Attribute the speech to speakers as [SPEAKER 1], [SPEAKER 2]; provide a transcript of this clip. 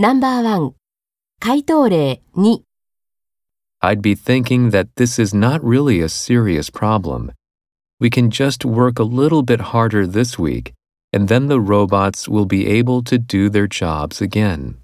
[SPEAKER 1] ナンバーワン回答例2
[SPEAKER 2] I'd be thinking that this is not really a serious problem. We can just work a little bit harder this week, and then the robots will be able to do their jobs again.